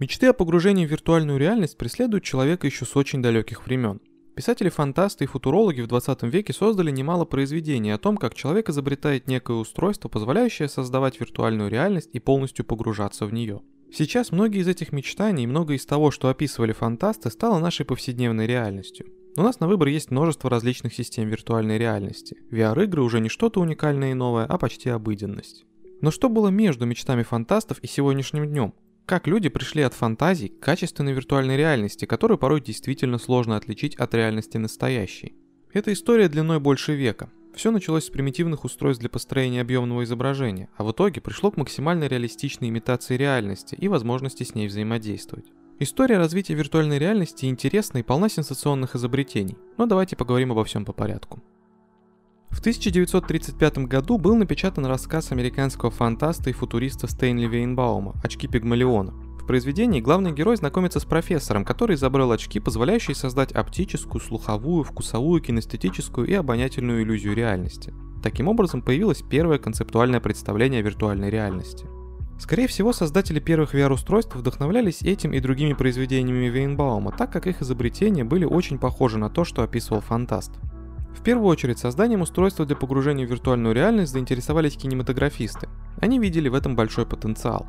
Мечты о погружении в виртуальную реальность преследуют человека еще с очень далеких времен. Писатели-фантасты и футурологи в 20 веке создали немало произведений о том, как человек изобретает некое устройство, позволяющее создавать виртуальную реальность и полностью погружаться в нее. Сейчас многие из этих мечтаний и многое из того, что описывали фантасты, стало нашей повседневной реальностью. У нас на выбор есть множество различных систем виртуальной реальности. VR-игры уже не что-то уникальное и новое, а почти обыденность. Но что было между мечтами фантастов и сегодняшним днем? Как люди пришли от фантазий к качественной виртуальной реальности, которую порой действительно сложно отличить от реальности настоящей. Это история длиной больше века. Все началось с примитивных устройств для построения объемного изображения, а в итоге пришло к максимально реалистичной имитации реальности и возможности с ней взаимодействовать. История развития виртуальной реальности интересна и полна сенсационных изобретений, но давайте поговорим обо всем по порядку. В 1935 году был напечатан рассказ американского фантаста и футуриста Стэнли Вейнбаума «Очки Пигмалиона». В произведении главный герой знакомится с профессором, который изобрел очки, позволяющие создать оптическую, слуховую, вкусовую, кинестетическую и обонятельную иллюзию реальности. Таким образом появилось первое концептуальное представление виртуальной реальности. Скорее всего, создатели первых VR-устройств вдохновлялись этим и другими произведениями Вейнбаума, так как их изобретения были очень похожи на то, что описывал фантаст. В первую очередь, созданием устройства для погружения в виртуальную реальность заинтересовались кинематографисты. Они видели в этом большой потенциал.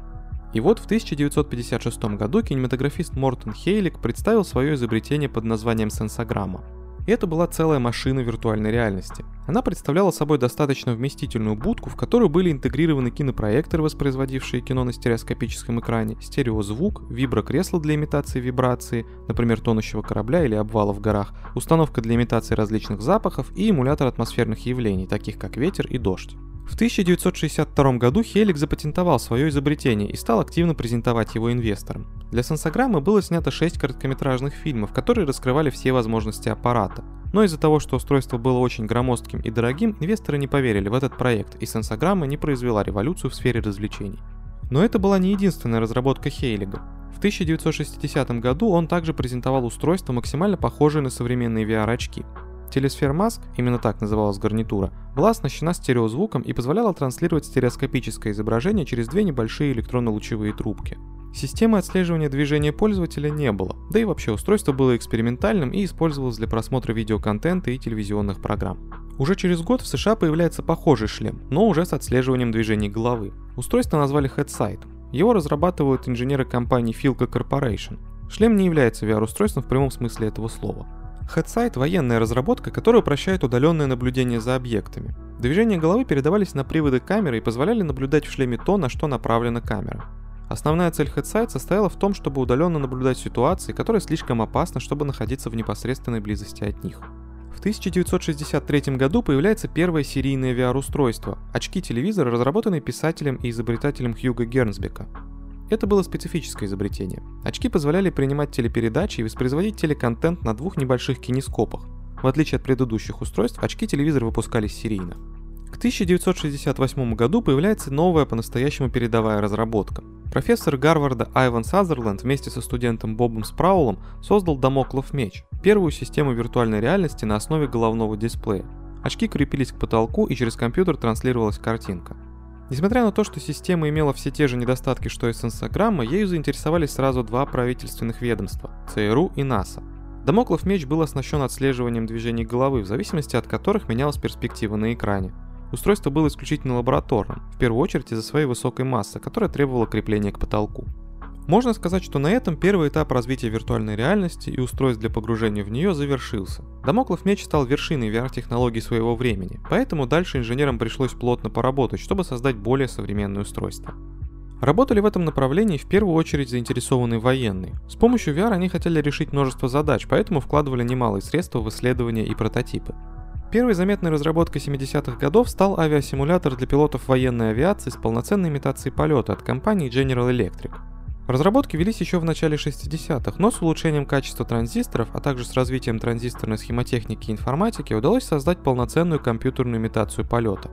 И вот в 1956 году кинематографист Мортон Хейлик представил свое изобретение под названием сенсограмма. И это была целая машина виртуальной реальности. Она представляла собой достаточно вместительную будку, в которую были интегрированы кинопроекторы, воспроизводившие кино на стереоскопическом экране, стереозвук, виброкресло для имитации вибрации, например, тонущего корабля или обвала в горах, установка для имитации различных запахов и эмулятор атмосферных явлений, таких как ветер и дождь. В 1962 году Хелик запатентовал свое изобретение и стал активно презентовать его инвесторам. Для сенсограммы было снято 6 короткометражных фильмов, которые раскрывали все возможности аппарата. Но из-за того, что устройство было очень громоздким и дорогим, инвесторы не поверили в этот проект, и сенсограмма не произвела революцию в сфере развлечений. Но это была не единственная разработка Хейлига. В 1960 году он также презентовал устройство, максимально похожее на современные VR-очки. Телесфер Маск, именно так называлась гарнитура, была оснащена стереозвуком и позволяла транслировать стереоскопическое изображение через две небольшие электронно-лучевые трубки. Системы отслеживания движения пользователя не было, да и вообще устройство было экспериментальным и использовалось для просмотра видеоконтента и телевизионных программ. Уже через год в США появляется похожий шлем, но уже с отслеживанием движений головы. Устройство назвали Headsight. Его разрабатывают инженеры компании Filco Corporation. Шлем не является VR-устройством в прямом смысле этого слова. Headsight – военная разработка, которая упрощает удаленное наблюдение за объектами. Движения головы передавались на приводы камеры и позволяли наблюдать в шлеме то, на что направлена камера. Основная цель Headsight состояла в том, чтобы удаленно наблюдать ситуации, которые слишком опасны, чтобы находиться в непосредственной близости от них. В 1963 году появляется первое серийное VR-устройство – очки-телевизора, разработанные писателем и изобретателем Хьюго Гернсбека. Это было специфическое изобретение. Очки позволяли принимать телепередачи и воспроизводить телеконтент на двух небольших кинескопах. В отличие от предыдущих устройств, очки-телевизор выпускались серийно. К 1968 году появляется новая по-настоящему передовая разработка. Профессор Гарварда Айван Сазерленд вместе со студентом Бобом Спраулом создал Дамоклов меч, первую систему виртуальной реальности на основе головного дисплея. Очки крепились к потолку и через компьютер транслировалась картинка. Несмотря на то, что система имела все те же недостатки, что и сенсограмма, ею заинтересовались сразу два правительственных ведомства – ЦРУ и НАСА. Дамоклов меч был оснащен отслеживанием движений головы, в зависимости от которых менялась перспектива на экране. Устройство было исключительно лабораторным, в первую очередь из-за своей высокой массы, которая требовала крепления к потолку. Можно сказать, что на этом первый этап развития виртуальной реальности и устройств для погружения в нее завершился. Дамоклов меч стал вершиной VR-технологий своего времени, поэтому дальше инженерам пришлось плотно поработать, чтобы создать более современные устройства. Работали в этом направлении в первую очередь заинтересованные военные. С помощью VR они хотели решить множество задач, поэтому вкладывали немалые средства в исследования и прототипы. Первой заметной разработкой 70-х годов стал авиасимулятор для пилотов военной авиации с полноценной имитацией полета от компании General Electric. Разработки велись еще в начале 60-х, но с улучшением качества транзисторов, а также с развитием транзисторной схемотехники и информатики удалось создать полноценную компьютерную имитацию полета.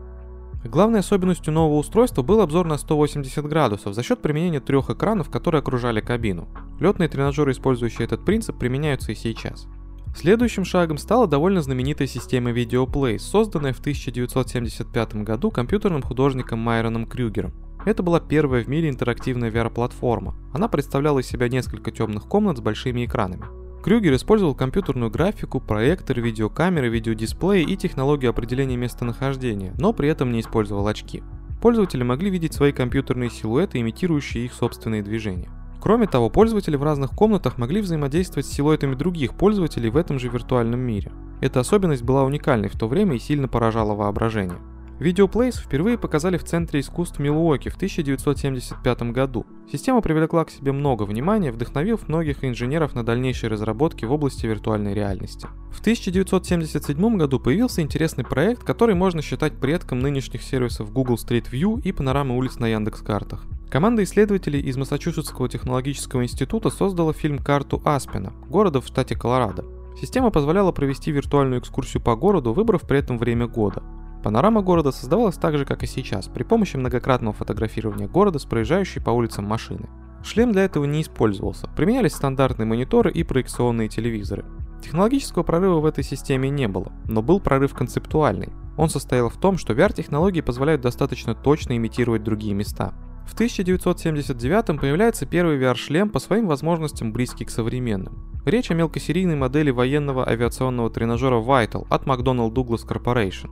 Главной особенностью нового устройства был обзор на 180 градусов за счет применения трех экранов, которые окружали кабину. Летные тренажеры, использующие этот принцип, применяются и сейчас. Следующим шагом стала довольно знаменитая система VideoPlay, созданная в 1975 году компьютерным художником Майроном Крюгером. Это была первая в мире интерактивная VR-платформа. Она представляла из себя несколько темных комнат с большими экранами. Крюгер использовал компьютерную графику, проектор, видеокамеры, видеодисплей и технологию определения местонахождения, но при этом не использовал очки. Пользователи могли видеть свои компьютерные силуэты, имитирующие их собственные движения. Кроме того, пользователи в разных комнатах могли взаимодействовать с силуэтами других пользователей в этом же виртуальном мире. Эта особенность была уникальной в то время и сильно поражала воображение. Видеоплейс впервые показали в Центре искусств Милуоки в 1975 году. Система привлекла к себе много внимания, вдохновив многих инженеров на дальнейшие разработки в области виртуальной реальности. В 1977 году появился интересный проект, который можно считать предком нынешних сервисов Google Street View и панорамы улиц на Яндекс.Картах. Команда исследователей из Массачусетского технологического института создала фильм-карту Аспена, города в штате Колорадо. Система позволяла провести виртуальную экскурсию по городу, выбрав при этом время года. Панорама города создавалась так же, как и сейчас, при помощи многократного фотографирования города с проезжающей по улицам машины. Шлем для этого не использовался, применялись стандартные мониторы и проекционные телевизоры. Технологического прорыва в этой системе не было, но был прорыв концептуальный. Он состоял в том, что VR-технологии позволяют достаточно точно имитировать другие места. В 1979 появляется первый VR-шлем по своим возможностям близкий к современным. Речь о мелкосерийной модели военного авиационного тренажера Vital от McDonnell Douglas Corporation.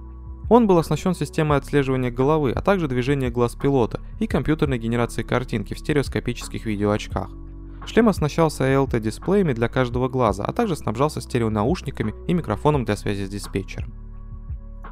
Он был оснащен системой отслеживания головы, а также движения глаз пилота и компьютерной генерацией картинки в стереоскопических видеоочках. Шлем оснащался ALT-дисплеями для каждого глаза, а также снабжался стереонаушниками и микрофоном для связи с диспетчером.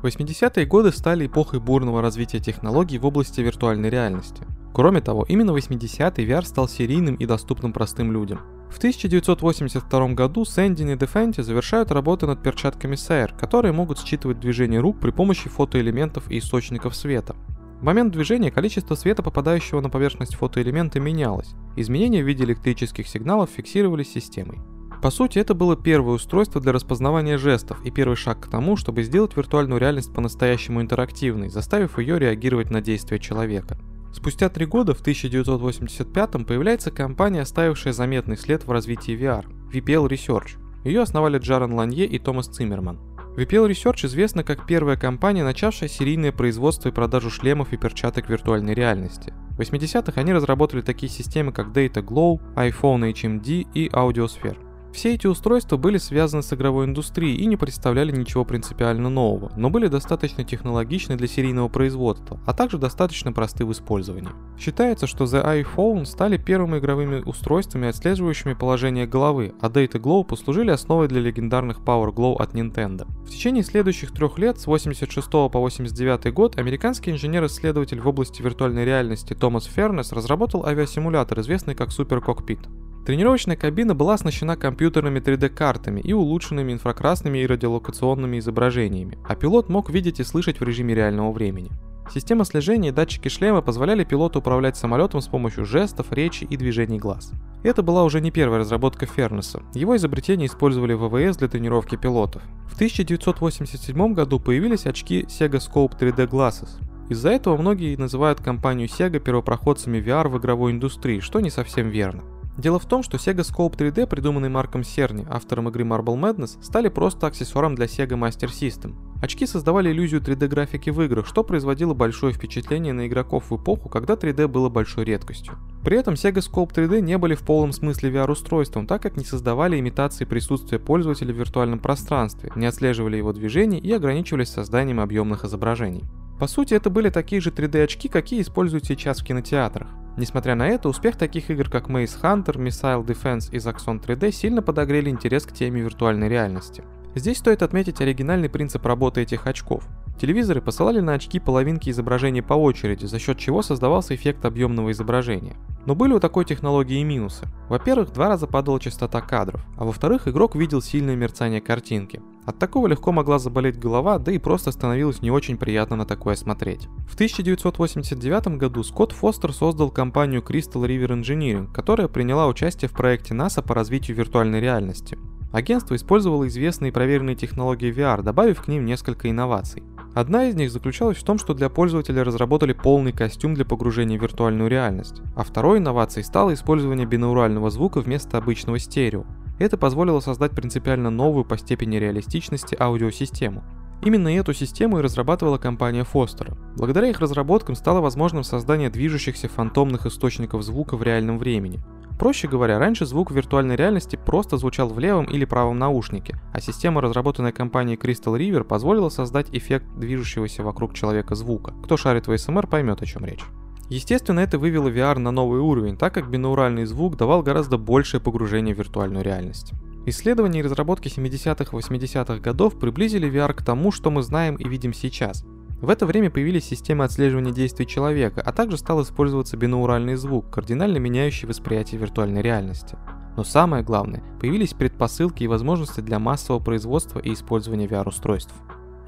80-е годы стали эпохой бурного развития технологий в области виртуальной реальности. Кроме того, именно 80-й VR стал серийным и доступным простым людям. В 1982 году Сэндин и Дефенти завершают работы над перчатками Sayer, которые могут считывать движение рук при помощи фотоэлементов и источников света. В момент движения количество света, попадающего на поверхность фотоэлемента, менялось. Изменения в виде электрических сигналов фиксировались системой. По сути, это было первое устройство для распознавания жестов и первый шаг к тому, чтобы сделать виртуальную реальность по-настоящему интерактивной, заставив ее реагировать на действия человека. Спустя три года, в 1985 появляется компания, оставившая заметный след в развитии VR – VPL Research. Ее основали Джарен Ланье и Томас Циммерман. VPL Research известна как первая компания, начавшая серийное производство и продажу шлемов и перчаток виртуальной реальности. В 80-х они разработали такие системы, как Data Glow, iPhone HMD и Audiosphere. Все эти устройства были связаны с игровой индустрией и не представляли ничего принципиально нового, но были достаточно технологичны для серийного производства, а также достаточно просты в использовании. Считается, что The iPhone стали первыми игровыми устройствами, отслеживающими положение головы, а Data Glow послужили основой для легендарных Power Glow от Nintendo. В течение следующих трех лет, с 86 по 89 год, американский инженер-исследователь в области виртуальной реальности Томас Фернес разработал авиасимулятор, известный как Super Cockpit. Тренировочная кабина была оснащена компьютерными 3D-картами и улучшенными инфракрасными и радиолокационными изображениями, а пилот мог видеть и слышать в режиме реального времени. Система слежения и датчики шлема позволяли пилоту управлять самолетом с помощью жестов, речи и движений глаз. Это была уже не первая разработка Фернеса. Его изобретение использовали в ВВС для тренировки пилотов. В 1987 году появились очки Sega Scope 3D Glasses. Из-за этого многие называют компанию Sega первопроходцами VR в игровой индустрии, что не совсем верно. Дело в том, что Sega Scope 3D, придуманный Марком Серни, автором игры Marble Madness, стали просто аксессуаром для Sega Master System. Очки создавали иллюзию 3D-графики в играх, что производило большое впечатление на игроков в эпоху, когда 3D было большой редкостью. При этом Sega Scope 3D не были в полном смысле VR-устройством, так как не создавали имитации присутствия пользователя в виртуальном пространстве, не отслеживали его движений и ограничивались созданием объемных изображений. По сути, это были такие же 3D-очки, какие используют сейчас в кинотеатрах. Несмотря на это, успех таких игр, как Maze Hunter, Missile Defense и Zaxxon 3D сильно подогрели интерес к теме виртуальной реальности. Здесь стоит отметить оригинальный принцип работы этих очков. Телевизоры посылали на очки половинки изображения по очереди, за счет чего создавался эффект объемного изображения. Но были у такой технологии и минусы. Во-первых, два раза падала частота кадров, а во-вторых, игрок видел сильное мерцание картинки. От такого легко могла заболеть голова, да и просто становилось не очень приятно на такое смотреть. В 1989 году Скотт Фостер создал компанию Crystal River Engineering, которая приняла участие в проекте НАСА по развитию виртуальной реальности. Агентство использовало известные и проверенные технологии VR, добавив к ним несколько инноваций. Одна из них заключалась в том, что для пользователя разработали полный костюм для погружения в виртуальную реальность, а второй инновацией стало использование бинаурального звука вместо обычного стерео. Это позволило создать принципиально новую по степени реалистичности аудиосистему. Именно эту систему и разрабатывала компания Foster. Благодаря их разработкам стало возможным создание движущихся фантомных источников звука в реальном времени. Проще говоря, раньше звук в виртуальной реальности просто звучал в левом или правом наушнике, а система, разработанная компанией Crystal River, позволила создать эффект движущегося вокруг человека звука. Кто шарит в ASMR, поймет о чем речь. Естественно, это вывело VR на новый уровень, так как бинауральный звук давал гораздо большее погружение в виртуальную реальность. Исследования и разработки 70-80-х годов приблизили VR к тому, что мы знаем и видим сейчас. В это время появились системы отслеживания действий человека, а также стал использоваться бинауральный звук, кардинально меняющий восприятие виртуальной реальности. Но самое главное, появились предпосылки и возможности для массового производства и использования VR-устройств.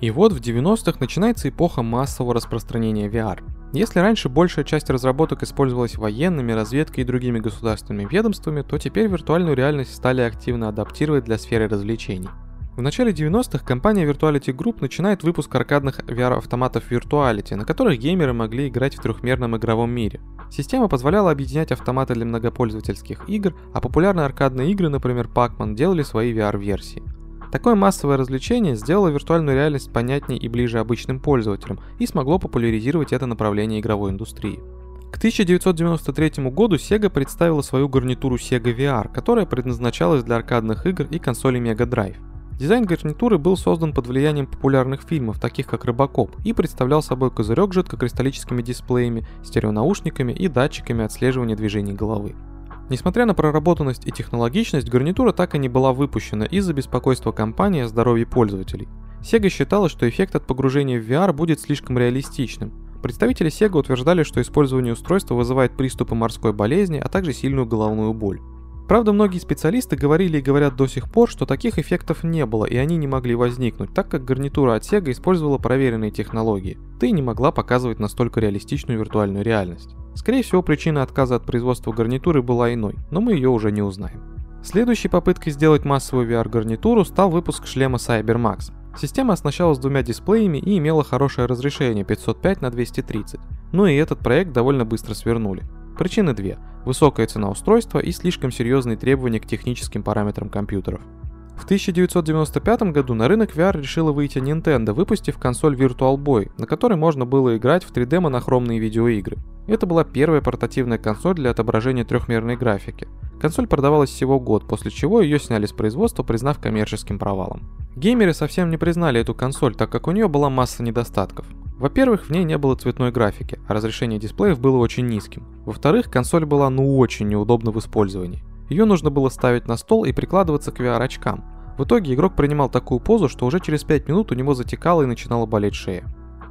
И вот в 90-х начинается эпоха массового распространения VR. Если раньше большая часть разработок использовалась военными, разведкой и другими государственными ведомствами, то теперь виртуальную реальность стали активно адаптировать для сферы развлечений. В начале 90-х компания Virtuality Group начинает выпуск аркадных VR-автоматов Virtuality, на которых геймеры могли играть в трехмерном игровом мире. Система позволяла объединять автоматы для многопользовательских игр, а популярные аркадные игры, например Pac-Man, делали свои VR-версии. Такое массовое развлечение сделало виртуальную реальность понятнее и ближе обычным пользователям и смогло популяризировать это направление игровой индустрии. К 1993 году Sega представила свою гарнитуру Sega VR, которая предназначалась для аркадных игр и консолей Mega Drive. Дизайн гарнитуры был создан под влиянием популярных фильмов, таких как «Рыбакоп», и представлял собой козырек жидкокристаллическими дисплеями, стереонаушниками и датчиками отслеживания движений головы. Несмотря на проработанность и технологичность, гарнитура так и не была выпущена из-за беспокойства компании о здоровье пользователей. Sega считала, что эффект от погружения в VR будет слишком реалистичным. Представители Sega утверждали, что использование устройства вызывает приступы морской болезни, а также сильную головную боль. Правда, многие специалисты говорили и говорят до сих пор, что таких эффектов не было и они не могли возникнуть, так как гарнитура от Sega использовала проверенные технологии, да не могла показывать настолько реалистичную виртуальную реальность. Скорее всего, причина отказа от производства гарнитуры была иной, но мы ее уже не узнаем. Следующей попыткой сделать массовую VR-гарнитуру стал выпуск шлема CyberMax. Система оснащалась двумя дисплеями и имела хорошее разрешение 505 на 230, но и этот проект довольно быстро свернули. Причины две – высокая цена устройства и слишком серьезные требования к техническим параметрам компьютеров. В 1995 году на рынок VR решила выйти Nintendo, выпустив консоль Virtual Boy, на которой можно было играть в 3D монохромные видеоигры. Это была первая портативная консоль для отображения трехмерной графики. Консоль продавалась всего год, после чего ее сняли с производства, признав коммерческим провалом. Геймеры совсем не признали эту консоль, так как у нее была масса недостатков. Во-первых, в ней не было цветной графики, а разрешение дисплеев было очень низким. Во-вторых, консоль была ну очень неудобна в использовании. Ее нужно было ставить на стол и прикладываться к VR-очкам. В итоге игрок принимал такую позу, что уже через 5 минут у него затекала и начинала болеть шея.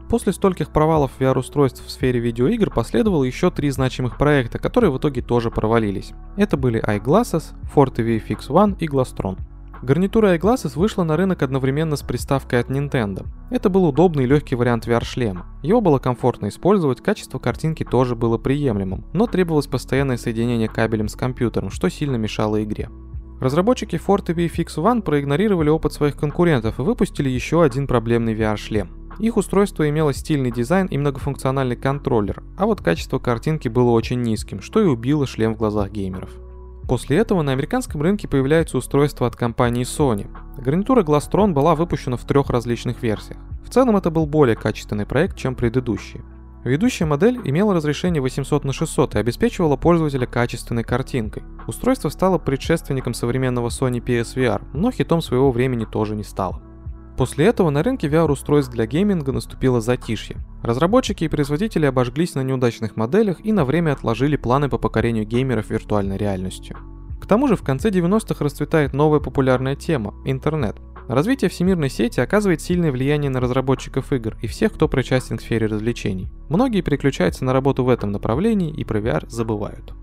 После стольких провалов VR-устройств в сфере видеоигр последовало еще три значимых проекта, которые в итоге тоже провалились. Это были iGlasses, Forte VFX One и Glastron. Гарнитура iGlasses вышла на рынок одновременно с приставкой от Nintendo. Это был удобный и легкий вариант VR-шлема. Его было комфортно использовать, качество картинки тоже было приемлемым, но требовалось постоянное соединение кабелем с компьютером, что сильно мешало игре. Разработчики Forte VFX One проигнорировали опыт своих конкурентов и выпустили еще один проблемный VR-шлем. Их устройство имело стильный дизайн и многофункциональный контроллер, а вот качество картинки было очень низким, что и убило шлем в глазах геймеров. После этого на американском рынке появляется устройство от компании Sony. Гарнитура Glastron была выпущена в трех различных версиях. В целом это был более качественный проект, чем предыдущие. Ведущая модель имела разрешение 800 на 600 и обеспечивала пользователя качественной картинкой. Устройство стало предшественником современного Sony PSVR, но хитом своего времени тоже не стало. После этого на рынке VR-устройств для гейминга наступило затишье. Разработчики и производители обожглись на неудачных моделях и на время отложили планы по покорению геймеров виртуальной реальностью. К тому же в конце 90-х расцветает новая популярная тема – интернет. Развитие всемирной сети оказывает сильное влияние на разработчиков игр и всех, кто причастен к сфере развлечений. Многие переключаются на работу в этом направлении и про VR забывают.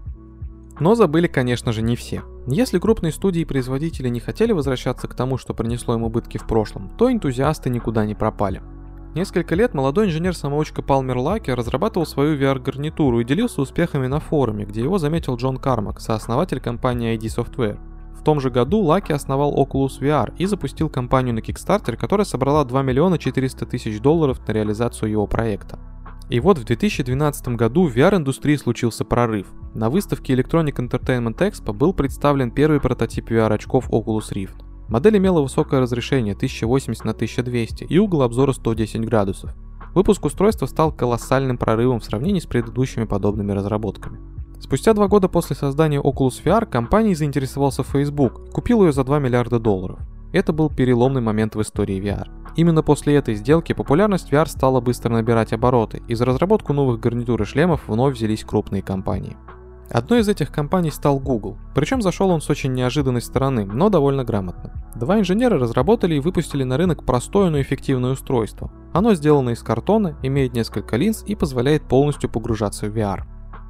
Но забыли, конечно же, не все. Если крупные студии и производители не хотели возвращаться к тому, что принесло им убытки в прошлом, то энтузиасты никуда не пропали. Несколько лет молодой инженер-самоучка Палмер Лаки разрабатывал свою VR-гарнитуру и делился успехами на форуме, где его заметил Джон Кармак, сооснователь компании ID Software. В том же году Лаки основал Oculus VR и запустил компанию на Kickstarter, которая собрала 2 миллиона 400 тысяч долларов на реализацию его проекта. И вот в 2012 году в VR-индустрии случился прорыв. На выставке Electronic Entertainment Expo был представлен первый прототип VR-очков Oculus Rift. Модель имела высокое разрешение 1080 на 1200 и угол обзора 110 градусов. Выпуск устройства стал колоссальным прорывом в сравнении с предыдущими подобными разработками. Спустя два года после создания Oculus VR компанией заинтересовался Facebook купил ее за 2 миллиарда долларов. Это был переломный момент в истории VR. Именно после этой сделки популярность VR стала быстро набирать обороты, и за разработку новых гарнитур и шлемов вновь взялись крупные компании. Одной из этих компаний стал Google, причем зашел он с очень неожиданной стороны, но довольно грамотно. Два инженера разработали и выпустили на рынок простое, но эффективное устройство. Оно сделано из картона, имеет несколько линз и позволяет полностью погружаться в VR.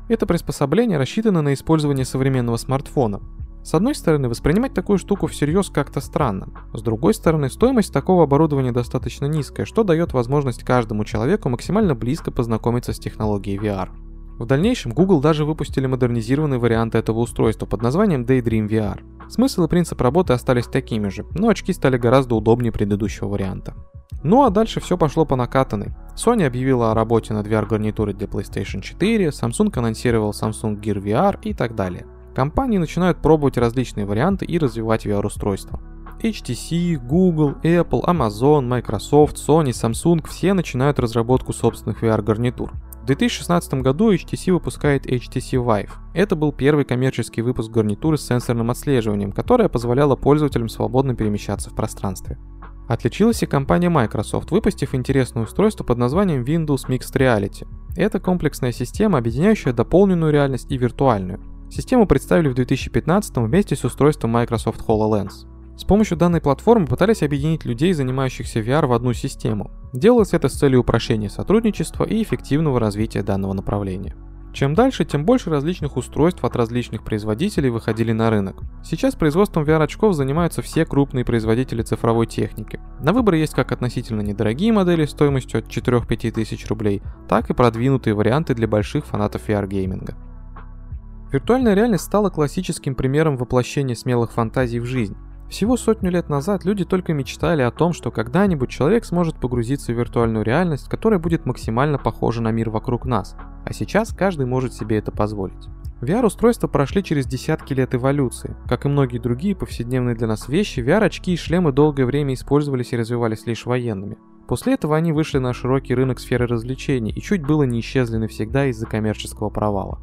Это приспособление рассчитано на использование современного смартфона. С одной стороны, воспринимать такую штуку всерьез как-то странно. С другой стороны, стоимость такого оборудования достаточно низкая, что дает возможность каждому человеку максимально близко познакомиться с технологией VR. В дальнейшем Google даже выпустили модернизированный вариант этого устройства под названием Daydream VR. Смысл и принцип работы остались такими же, но очки стали гораздо удобнее предыдущего варианта. Ну а дальше все пошло по накатанной. Sony объявила о работе над VR-гарнитурой для PlayStation 4, Samsung анонсировал Samsung Gear VR и так далее. Компании начинают пробовать различные варианты и развивать VR-устройства. HTC, Google, Apple, Amazon, Microsoft, Sony, Samsung все начинают разработку собственных VR-гарнитур. В 2016 году HTC выпускает HTC Vive. Это был первый коммерческий выпуск гарнитуры с сенсорным отслеживанием, которая позволяла пользователям свободно перемещаться в пространстве. Отличилась и компания Microsoft, выпустив интересное устройство под названием Windows Mixed Reality. Это комплексная система, объединяющая дополненную реальность и виртуальную. Систему представили в 2015 вместе с устройством Microsoft HoloLens. С помощью данной платформы пытались объединить людей, занимающихся VR, в одну систему. Делалось это с целью упрощения сотрудничества и эффективного развития данного направления. Чем дальше, тем больше различных устройств от различных производителей выходили на рынок. Сейчас производством VR-очков занимаются все крупные производители цифровой техники. На выбор есть как относительно недорогие модели стоимостью от 4-5 тысяч рублей, так и продвинутые варианты для больших фанатов VR-гейминга. Виртуальная реальность стала классическим примером воплощения смелых фантазий в жизнь. Всего сотню лет назад люди только мечтали о том, что когда-нибудь человек сможет погрузиться в виртуальную реальность, которая будет максимально похожа на мир вокруг нас, а сейчас каждый может себе это позволить. VR-устройства прошли через десятки лет эволюции. Как и многие другие повседневные для нас вещи, VR-очки и шлемы долгое время использовались и развивались лишь военными. После этого они вышли на широкий рынок сферы развлечений и чуть было не исчезли навсегда из-за коммерческого провала.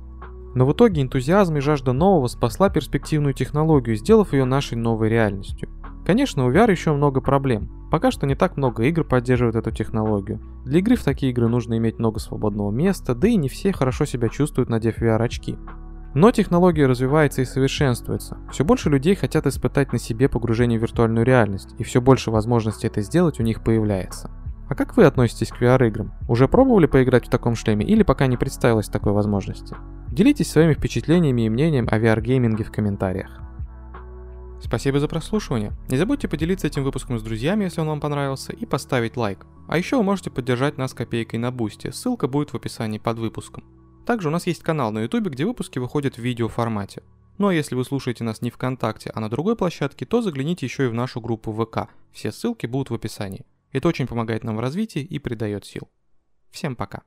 Но в итоге энтузиазм и жажда нового спасла перспективную технологию, сделав ее нашей новой реальностью. Конечно, у VR еще много проблем. Пока что не так много игр поддерживают эту технологию. Для игры в такие игры нужно иметь много свободного места, да и не все хорошо себя чувствуют, надев VR-очки. Но технология развивается и совершенствуется. Все больше людей хотят испытать на себе погружение в виртуальную реальность, и все больше возможностей это сделать у них появляется. А как вы относитесь к VR-играм? Уже пробовали поиграть в таком шлеме или пока не представилось такой возможности? Делитесь своими впечатлениями и мнением о VR-гейминге в комментариях. Спасибо за прослушивание. Не забудьте поделиться этим выпуском с друзьями, если он вам понравился, и поставить лайк. А еще вы можете поддержать нас копейкой на бусте, ссылка будет в описании под выпуском. Также у нас есть канал на ютубе, где выпуски выходят в видеоформате. Ну а если вы слушаете нас не ВКонтакте, а на другой площадке, то загляните еще и в нашу группу ВК. Все ссылки будут в описании. Это очень помогает нам в развитии и придает сил. Всем пока.